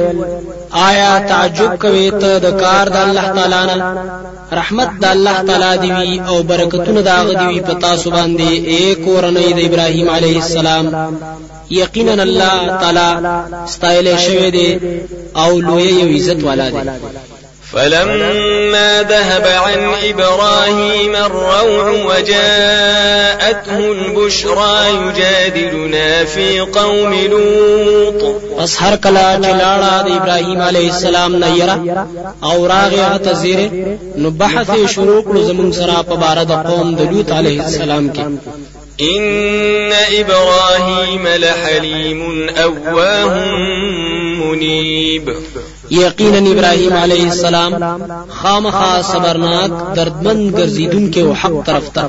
آیا تعجب کوي ته د کار د الله تعالی نه؟ رحمت د الله تعالی دی او برکتونه د هغه دی په تاسو باندې اے کورنۍ د ابراهیم علیه السلام. یقینا الله تعالی ستایل شوی دی او لوی عزت والا دی فلما ذهب عن إبراهيم الروع وجاءته البشرى يجادلنا في قوم لوط. پس هر کلا چې لاړه د ابراهیم علیه السلام نه یره أو راغه ته زیره نو بحث شروع کړو زمونږ سره په باره د قوم د لوط علیه السلام کې إن إبراهيم لحليم أواه منيب. یقینا ابراهیم علیه السلام خامخا صبرناک دردمن ګرځیدونکو حق طرف ته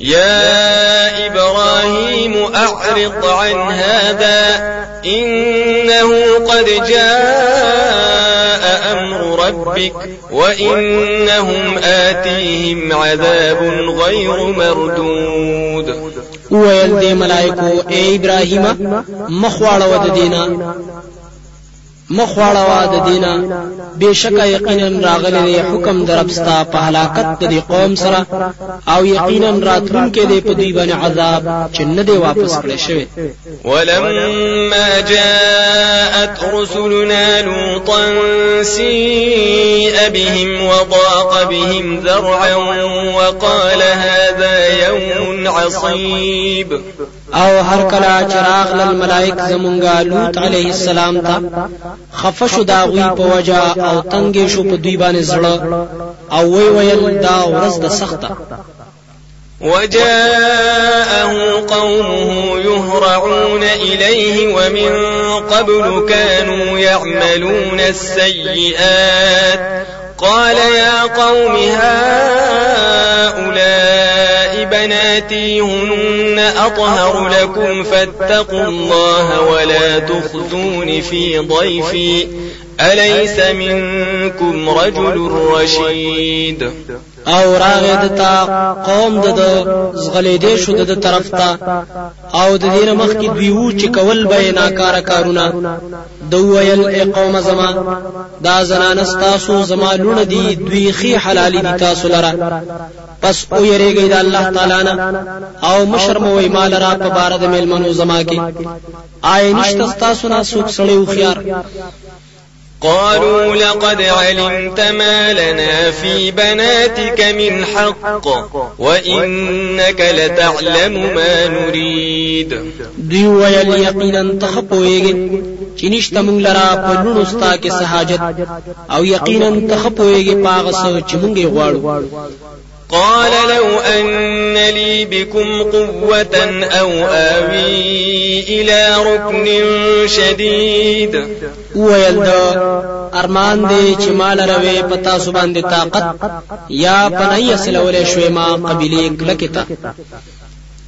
يا إبراهيم أعرض عن هذا إنه قد جاء أمر ربك وإنهم آتيهم عذاب غير مردود. ویل دی ملائکو اے ابراهیم مخواړه ود دینا مخواړه وا د دینا بشکا یقینا راغلی دی حکم دربستا په هلاکت د قوم سره او یقینا راتلون کې دی په دوی باندې عذاب چې نه دی واپس کړی شوی. ولما جاءت رسلنا لوطا سيء بهم وضاق بهم ذرعا وقال هذا يوم عصيب أو هر کله چراغ لل ملائک زمونږه لوط علیه السلام ته خفشو دا غوی په وجا أو تنګې شو په دوی باندې أو وی ویل دا ورځ د سخته. وجاءه قومه يهرعون إليه ومن قبل كانوا يعملون السيئات. قال يا قوم هؤلاء بناتي هن أطهر لكم فاتقوا الله ولا تخزون في ضيفي. أليس منكم رجل رشيد؟ أو راغه دتا قوم د زغلې دې شو د طرف ته أو د دې مخ کې دوی وو چې کول به ناکار کارونه. دوی ویل ای قوم زما دا زنان تاسو زما لونه دي دوی ښې حلالې دي تاسو لره. پس او یریږي د الله تعالی نه او مه شرموئ ما لره په باره د میلمنو زما کې. آیا نشته تاسو نه څوک سړی هوښیار قالوا لقد علمت ما لنا في بناتك من حق وإنك لتعلم ما نريد. دوی ویل یقینا ته ښه پوهیږې چې نشته مونږ لرا په لونو ستا کې څه حاجت او یقینا ته ښه پوهیږې په هغه څه چې مونږ غواړو قال لو أن لي بكم قوة أو آوي إلى ركن شديد. ویل دا أرمان دی چې ما لرلی په تاسو باندې طاقت یا پناه نیولې شوي ما قبيله کلکتا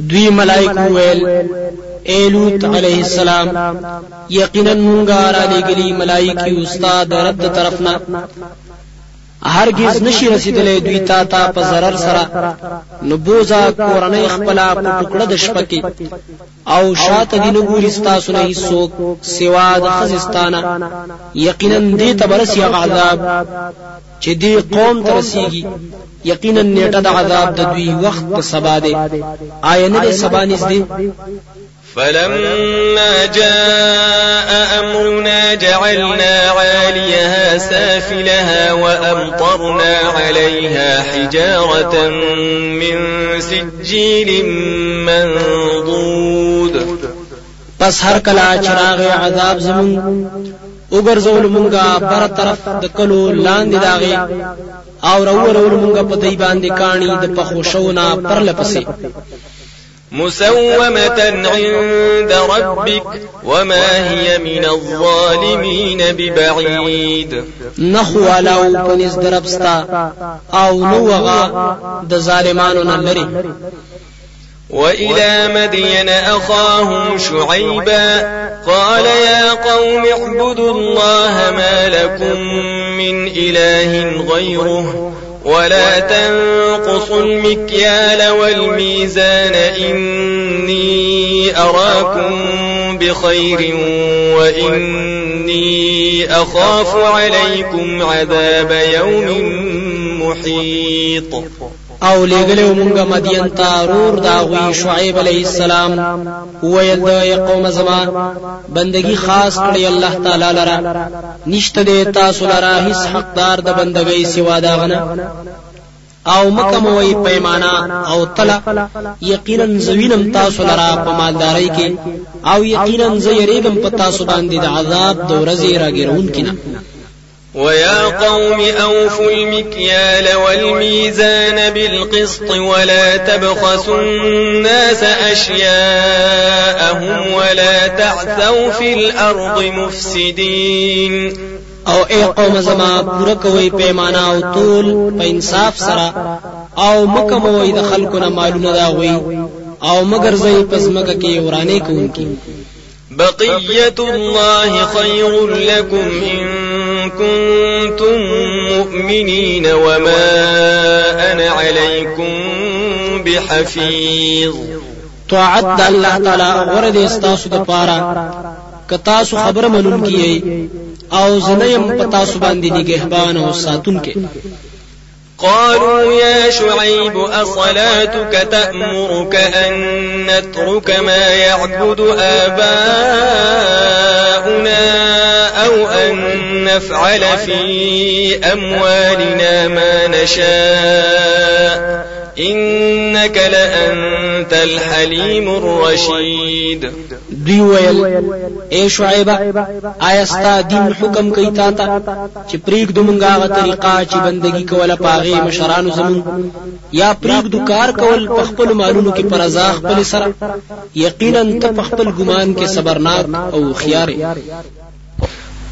دوی ملائکه ویل، اے لوط علیہ السلام، یقینا مونږه را لګلی ملائکی استاد رد طرفنا۔ هرگز نشي رسیدلې دوی تا ته په zarar سره. نبوزا کورنۍ خپل په ټوکړه د شپکې او شاته دی نګوري ستاسو نه هیڅوک سوا د خزستانه یقینا دې ته برسي عذاب. چې دې قوم ته رسیږي یقینا نیټه د عذاب د دوی وخت سبا دی. آیا نه سبا نږدې فلما جاء أمرنا جعلنا عاليها سافلها وأمطرنا عليها حجارة من سجيل منضود. پس هر کلا چراغ عذاب زمون وګرځول مونږه بر طرف د کلو لاندې أو راول مونږه په دی باندې کانی د پخوشونه پرله پسې. مسومة عند ربك وما هي من الظالمين ببعيد. نخو علاو پنز دربستا أو نوغا د ظالمانو نلري وإلى مدين أخاهم شعيبا قال يا قوم اعبدوا الله ما لكم من إله غيره ولا تنقصوا المكيال والميزان إني أراكم بخير وإني أخاف عليكم عذاب يوم محيط. او لګلو مونږه مدین ته رور دا غوي شعیب علیه السلام. ویل د قوم زما بندگی خاص کړی الله تعالی لرا نشته د تاسو لرا هیڅ حقدار د بندګۍ سوا دا غنه او مکه موي پیمانا او تلا یقینا زوینم تاسو لرا په مالداري کې او یقینا زیریګم په تاسو باندې د عذاب د ورځې راګرون کینه ويا قوم أوفوا المكيال والميزان بالقسط ولا تبخسوا الناس أشياءهم ولا تعثوا في الأرض مفسدين. أو اے قوم زما پورا کوي پیمانا أو طول په انصاف سره أو مکه موي د خلکو نه مالونه دا غوي أو مگر زئی پزمکه کې ورانه کوونکی بقية الله خير لكم إن كنتم مؤمنين وما أنا عليكم بحفيظ. طاعت الله تعالی غوره ده ستاسو د پاره که تاسو خبره منون کیي او زه نه یم په تاسو باندې نگهبان او ساتونکې قالوا يا شعيب أصلاتك تأمرك أن نترك ما يعبد آباؤنا أو أن نفعل في أموالنا ما نشاء إنك لأنت الحليم الرشيد. دوی ویل اے شعیب آیا ستا دین حکم کوي تا ته چې پریږدو مونږه هغه طریقه چې بندگی کوله په هغه مشرانو زمونږ یا پریږدو کار کول په خپل مالونو کې په رضا خپل سره یقینا ته خپل ګمان کې صبرناک او هوښیار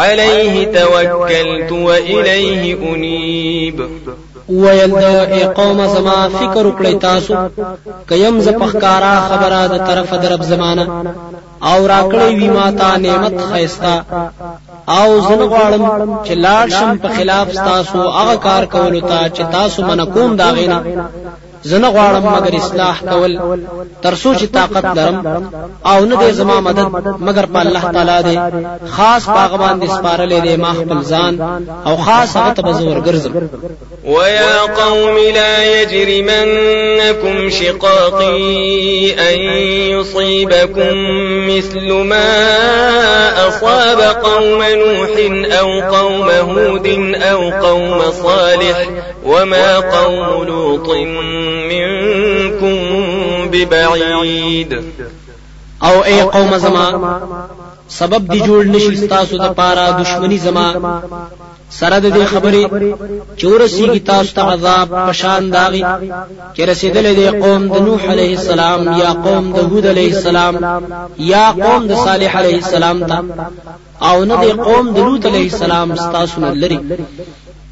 عليه توكلت وإليه أنيب. ویل د قوم زما فکر وکړی تاسو. که یم زه په ښکاره خبره د طرف د رب زما نه او راکړی وی ماتا نعمت ښایسته او زه نه غواړم چې لاړ شم په خلاف تاسو هغه کار کولو ته چې تاسو منع کوم د هغې نه زه نه غواړم مگر اصلاح کول. تر څو چې طاقت لرم او نه دې زما مدد مگر په الله تعالی دې. خاص په هغه باندې سپارلې دې ما خپل ځان أو خاص هغه ته بزور ګرځم ويا قوم لا يجرمنكم شقاقي أن يصيبكم مثل ما أصاب قوم نوح أو قوم هود أو قوم صالح وما قوم لوط منكم ببعيد. او اي قوم زما سبب دی جوړ نشي تاسو د پاره دشمنی زما. سره د دې خبرې چورسیږي تاسو ته عذاب پشان داغي چې رسیدلې دی قوم د نوح عليه السلام یا قوم د هود عليه السلام یا قوم د صالح عليه السلام ته. او نه دی قوم د لوط عليه السلام تاسو نه لري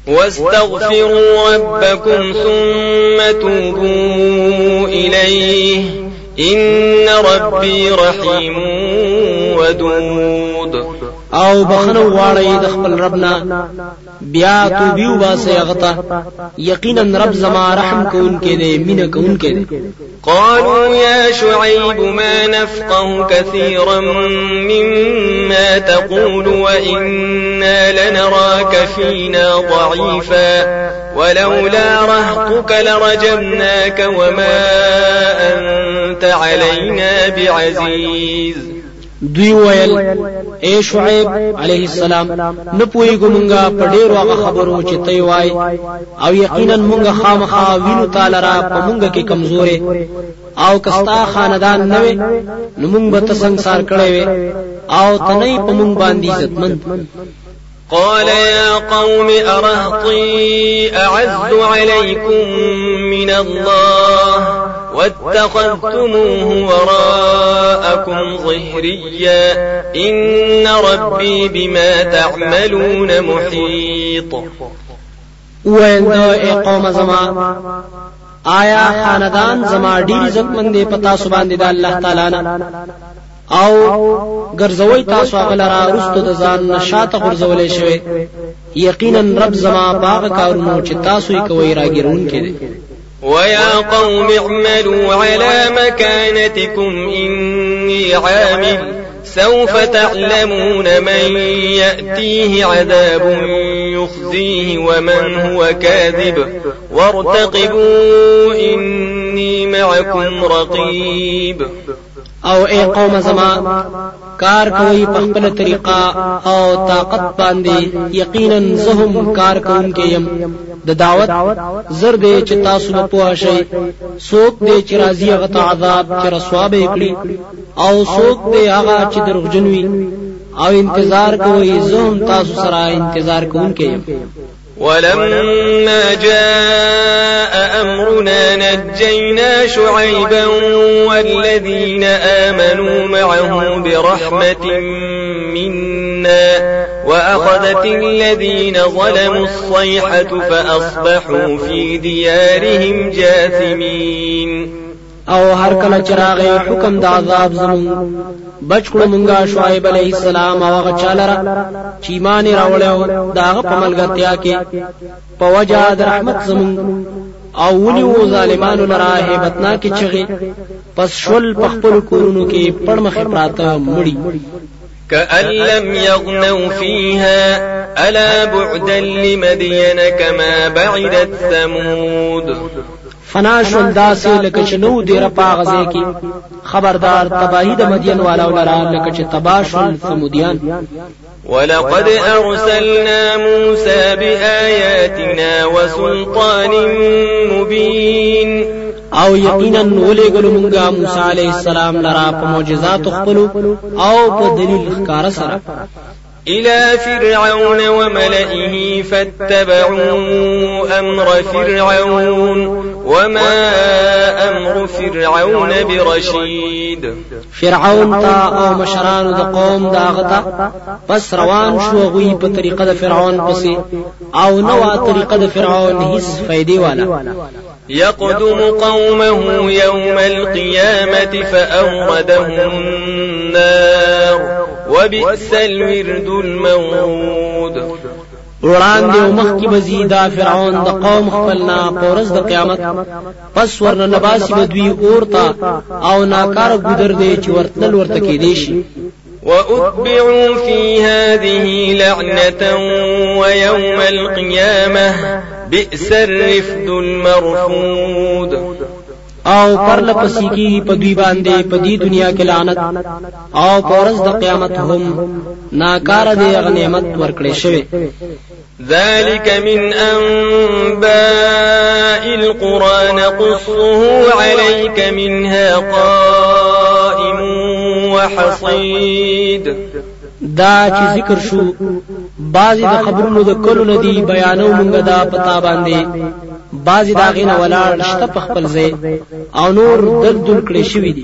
واستغفروا ربكم ثم توبوا إليه. إن ربي رحيم ودود. أو بخنو غواړی د ربنا. بیا توبې وباسه غته یقینا رب زما رحم کون کې دې مینه کون کې دې قالوا يا شعيب ما نفقه كثيرا مما تقول وإنا لنراك فينا ضعيفا. ولولا رهطك لرجمناك وما أنت علينا بعزيز. دوی ویل اے شعیب علیہ السلام نه پوهیږو مونږه په ډیرو هغه خبرو چې تی وای او یقینا مونږه خامخا وینو تا لره په مونږه کې کمزورې. او که ستا خاندان نه وي نو مونږ به ته سنګسار کړي وي او ته نه یې په مونږ باندې عزتمند. قال يا قوم أرهطي أعز عليكم من الله واتخذتموه وراءكم ظهريا. إن ربي بما تعملون محيط. ویل د قوم زما. آیا خاندان زما ډیر عزتمن دی پتا سو باندې الله تعالی نه؟ أو ګرځوي تاسو هغه لرا رستو د ځان نشاته ګرځولې شوی. یقینا رب زما باغ کارونو چې تاسو یې کوي راګرون کړي ويا قوم اعملوا على مكانتكم إني عامل. سوف تعلمون من يأتيه عذاب يخزيه ومن هو كاذب. وارتقبوا إني معكم رقيب. أو اے قوم زما کار کوي په خپل طریقه او طاقت باندې یقینا زهم کار کوونکې يم دا وخت زر دې چې تاسو په پوه شئ څوک دې چې راځي هغه عذاب چې رسوا به کړی او څوک دې هغه چې دروغجن وي. او انتظار کوئ زه هم تاسو سره انتظار کوونکې يم ولما جاء أمرنا نجينا شعيبا والذين آمنوا معه برحمة منا. وأخذت الذين ظلموا الصيحة فأصبحوا في ديارهم جاثمين. او هر کله چراغ حکم د عذاب زمون بچ کړو مونږه شعیب علیه السلام او هغه چالره چې ایمان راوړیو داغه په ملګرتیا کې په وجه د رحمت زمون او ونیو ظالمانو لرا هیبتنا کی چغي پس شول پخپل کورونو کې پړمخ پراته مړی كأن لم يغنوا فيها. ألا بعدا لمدين كما بعدت ثمود. فنا شول داسې لکه چې نو ډیره پاغزه کې خبردار تباہی د مدین والا ولرا لکه چې ثمودیان. ولقد أرسلنا موسى بآياتنا وسلطان مبين. او یقینا ولېګلو مونږه موسی عليه السلام لرا په معجزات خپل او په دلیل ښکار سره. إلى فرعون وملئه فاتبعوا أمر فرعون وما أمر فرعون برشيد. فرعون تا او مشرانو د قوم دا غتا پس روان شو طریقه د فرعون پسې او نو طریقه د فرعون هیڅ فائدې والا يقدم قومه يوم القيامة فأوردهم النار. وبئس الورد المورود وړاندې أو مخکې بزی دا فرعون د قوم خپلنا پورز د قیامت. پس ورنه نباسي بدوی اورتا أو ناکار ګذر دی چې ورتل ورته کې دی شي وأتبعوا في هذه لعنة ويوم القيامة بئس الرفد المرفود. آو پر لپسی کی په دوی باندې په دې دنیا کې لعنت آو پرز د قیامت هم ناکار دی غنیمت ورکړې شوی ذلك من أنباء القرآن قصه عليك منها قائم وحصيد دا چې ذکر شو بعضی د خبرونو د کلو ندی بیانو مونږه دا پتا باندې. بعضی دا غینه ولاړ شته په خپل ځای. او نور دردل کړي شوی دي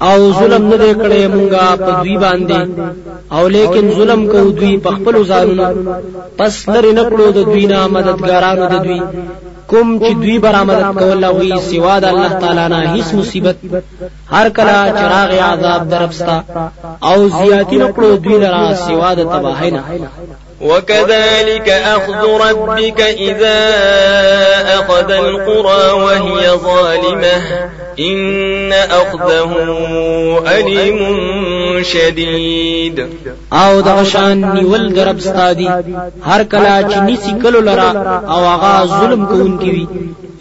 او ظلم نه کړي مونږه په دوی باندې. او لیکن ظلم کو دوی په خپل ځانونو. پس لري نکړو د دوی نه مددګارانو د دوی. کوم چې دوی برآمد کول وی سوا د الله تعالی نه هیڅ مصیبت. هر کله چراغ عذاب درپستا او زیاتی نکړو دوی لرا سوا د تباہی نه. وكذلك أخذ ربك إذا أخذ القرى وهي ظالمة إن أخذه أليم شديد. أو د غشان نیول درب ستادي هر کله چې نسی کلو لرا أو هغه ظلم کوونکی وي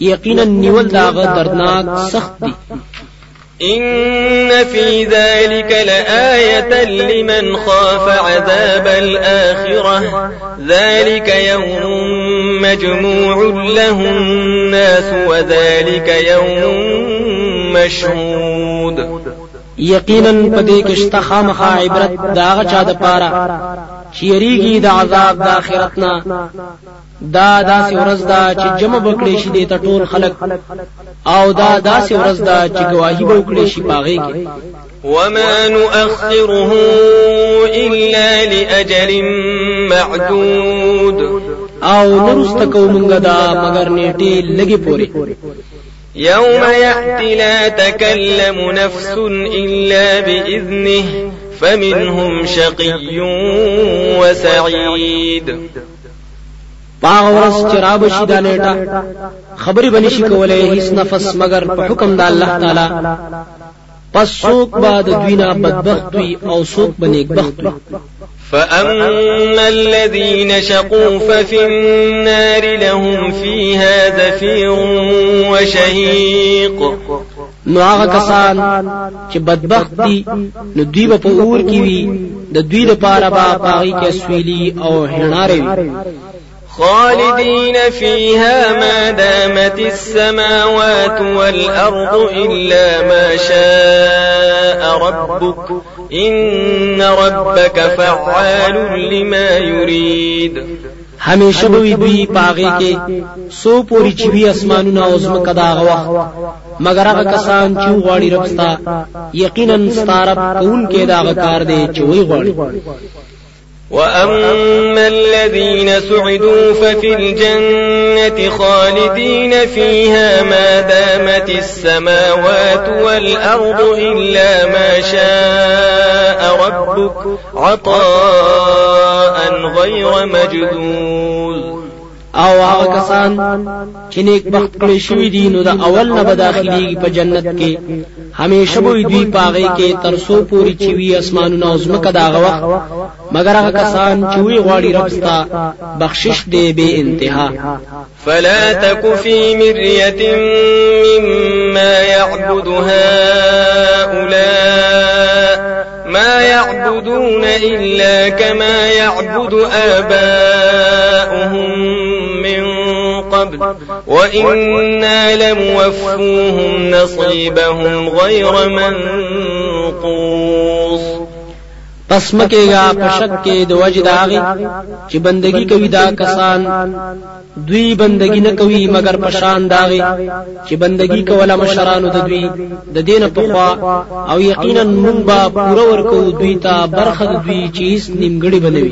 یقینا نیول داغه دردناک سخت دي إن في ذلك لآية لمن خاف عذاب الآخرة. ذلك يوم مجموع له الناس وذلك يوم مشهود. یقینا پدې کې شته خامخا عبرت دا چا د پاره چې یریږي د عذاب د آخرت نه. دا داسې ورځ ده چې جمع بکړي شي د ټول خلق او دا داسې ورځ ده چې گواہی به وکړي شي پاغي کې. وما نؤخره إلا لأجل معدود. او نرست کو مونږه دا مگر نیټه لګي پوري يوم يأتي لا تكلم نفس إلا بإذنه فمنهم شقي وسعيد. پاغ ورس چراب شي دا نیټه کولای هیڅ نفس مگر په حکم د الله تعالی. پس سوق بعد دوینا بدبخت وي أو سوق بنیک بخت وي فأما الذين شقوا ففي النار لهم فيها زفير وشهيق. نو هغه کسان چې بدبخت دي نو دوی په اور کې وي د دوی لپاره به پاغي کې سویلی أو هناره وي خالدين فيها ما دامت السماوات والأرض إلا ما شاء. ربك إن ربك فعال لما يريد. همیشه به دوی پاغه کې سو پوری چې وی اسمانونه او زمکه دا غوخ مگر هغه کسان چې غواړي ربستا یقینا ستارب کون کې دا کار دی چې وی غواړي وأما الذين سعدوا ففي الجنة خالدين فيها ما دامت السماوات والأرض إلا ما شاء ربك عطاء غير مجدود آو هغه کسان چې نیک بخت کړی شوی دي نو د اول نه به داخلي په جنت کې. همیشه به دوی پاغې کې ترسو پوری چې وی اسمانونه أو زمکه داغه وخت. مگر هغه کسان چې وی غواړي ربستا بخشش دی به انتها. فلا تك في مرية مما يعبد هؤلاء ما يعبدون إلا كما يعبد آباؤهم. قبل وإنا لموفوهم نصيبهم غير منقوص. پس مکیگا پشک کې د وجه داغي چې بندگی کوي دا کسان دوی بندگی نه کوي مگر پشان داغي چې بندگی کوله مشرانو د دوی د دین په خوا او یقینا مونږ به پوره ورکو دوی ته برخه دوی هیڅ نیمګړي بنوي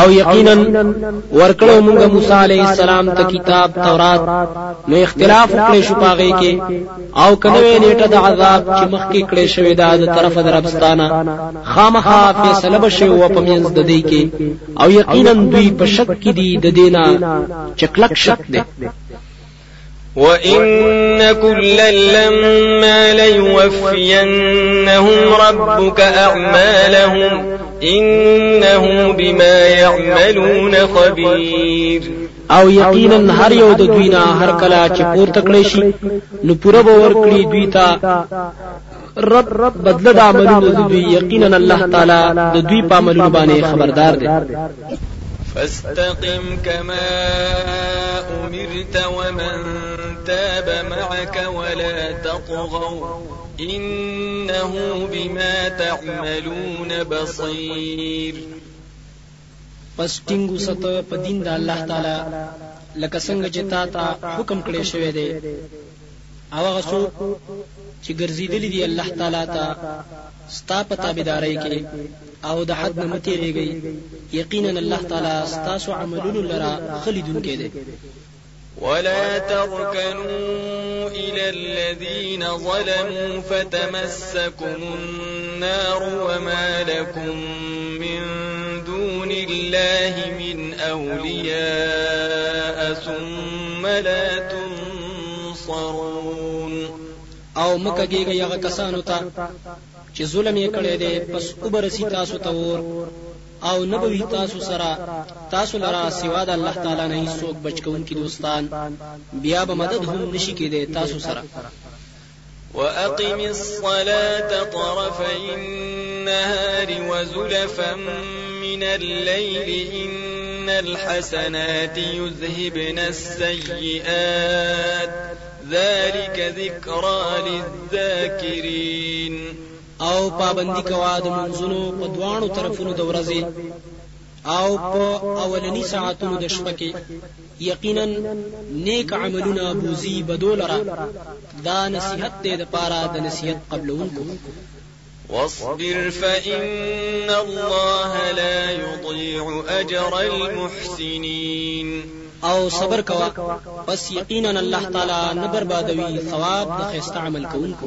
أو یقینا ورکړو موږ موسی علی السلام ته کتاب تورات نو اختلاف کړی شو پاغه کې أو کنه نیټه د عذاب چې مخکې کړی شوی دا د طرفه دربستانه خامخا فیصله بشي أو پمینځ د دې کې أو یقینا دوی په شک کې دي د دینه چکلک شک دی وإن كلا لما ليوفينهم ربك أعمالهم إنه بما يعملون خبير. او یقینا هر یو د دوی نه هر کله چې پور تکړې شي نو پوره به ورکړي دوی ته رب بدله د عملونو د دوی یقینا الله تعالی د دوی په عملونو باندې خبردار دی فاستقم كما أمرت ومن تاب معك ولا تطغوا إنه بما تعملون بصير. پس ټینګو ست په دین د الله تعالی لکه څنګه چې تا ته حکم کړی شوی دی. او هغه څوک چې ګرځیدلی دی الله تعالی ته ستا په تابعداري کې أو د حد نه متیږي یقینا الله تعالی ستاسو عملونو لرا خلیدون کې دی ولا تركنوا إلى الذين ظلموا فتمسكم النار وما لكم من دون الله من أولياء ثم لا تنصرون. کېږي هغه کسانو ته چې ظلم یې کړی دی پس وبرسي تاسو ته ور أو نبوي تاسو سره تاسو لرا سوا د الله تعالی نه هیڅوک بچکون کی دوستان. بیا به مدد هم نشي کېده تاسو سره. وأقم الصلاة طرفي النهار وزلفا من الليل إن الحسنات يذهبن السيئات. ذلك ذكرى للذاكرين. او پابندی کوا د منځونو په دواړو طرفونو د ورځې او په اولنی ساعتونو د شپه کې. یقینا نیک عملونه بوزي بدولره دا نصیحت دې د پاره د نصیحت قبلونکو. واصبر فإن الله لا يضيع أجر المحسنين. او صبر کوا پس یقینا الله تعالی نه بربادوي ثواب د خیسته عمل کوونکو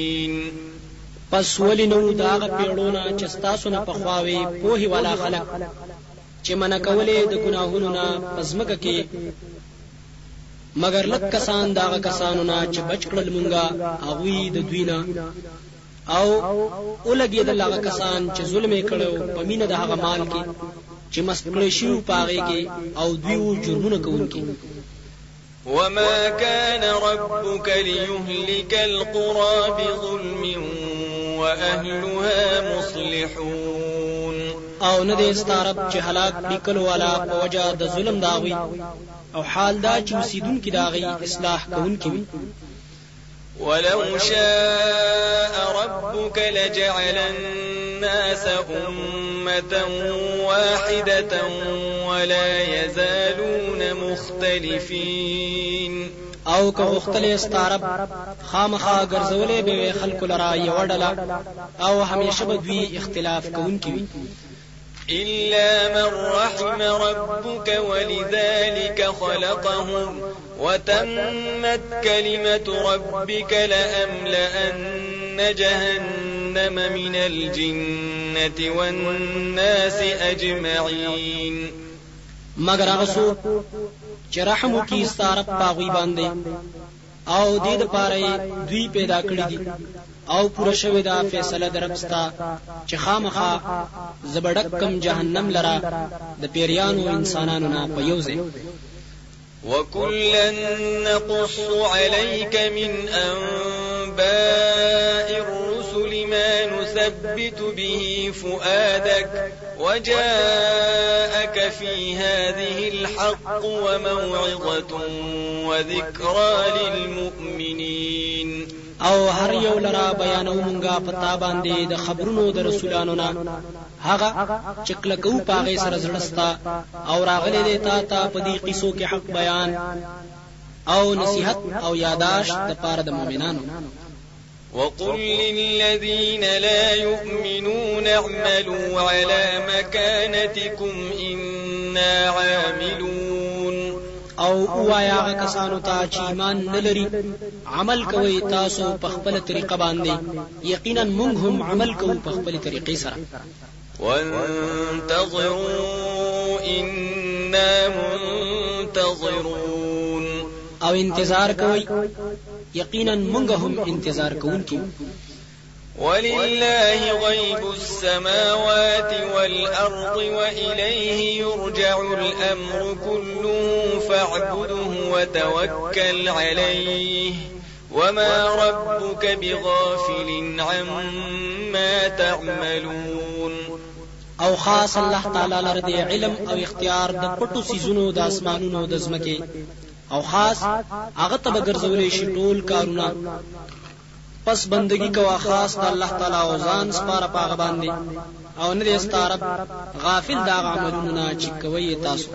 پس ولی نو داغه پیړونه چې تاسو نه پخواوي پوهي والا خلق چې من کولې د ګناهونو نه پزمکه کې. مگر لک کسان داغه کسانو نه چې بچ کړل مونږه هغه د دوی نه. او اولګي د هغه کسان چې ظلم کړو په مینه د هغه مال کې چې مسکړې شو پاغه کې او دوی جرمونه کوونکي. وما كان ربك ليهلك القرى بظلم وأهلها مصلحون. أو نه دې ستارب چې هلاک لیکلو والا په وجا د ظلم داوي أو حال دا چې اوسیدونکو داغي إصلاح کوونکي وي. ولو شاء ربك لجعل الناس أمة واحدة ولا يزالون مختلفين. أو که غختل استعرب خامخا ګرځولې به خلکو لرا یو ډله أو همیشه به دوی اختلاف کوونکي وي. إلا من رحم ربك ولذلك خلقهم وتمت كلمة ربك لأملأن جهنم من الجنة والناس أجمعين. مگر هغه څوک چې رحم وکي ستاره پاغوي باندې. او دې د پاره دوی پیدا کړی دي. او پوره شوی دا فیصله درپستا چې خامخا زبړک کم جهنم لرا د پیریانو انسانانو نه په یوځه وكلا نقص عليك من أنباء الرسل ما نثبت به فؤادك وجاءك في هذه الحق وموعظة وذكرى للمؤمنين. أو هر یو لرا بیانو مونږه پتا باندې د خبرونو د رسولانو نه. هغه چې کلکو پاغه سره زړستا أو راغلي دی تا ته په دې قصو کې حق بیان. أو نصيحت أو یاداش د پاره د مؤمنانو. وقل للذين لا يؤمنون اعملوا على مكانتكم إنا عاملون. أو وایا هغه کسانو ته چې ایمان نه لري عمل کوي تاسو په خپل طریقه باندې یقینا موږ هم عمل کوو په خپل طریقې سره. وانتظروا إنا منتظرون. أو انتظار کوي یقینا موږ هم انتظار کوونکي ولله غيب السماوات والأرض وإليه يرجع الأمر كله فاعبده وتوكل عليه. وما ربك بغافل عما تعملون. أو خاص الله تعالی لره دی علم أو اختیار د پټو سيزونو د آسمانونو د زمکه او خاص هغه ته بګرځولې شي ټول کارونه. پس بندگی کوا خاص د الله تعالی او ځان سپاره پاغه باندې. او نه دې ستارب غافل دا عملونه چې کوي تاسو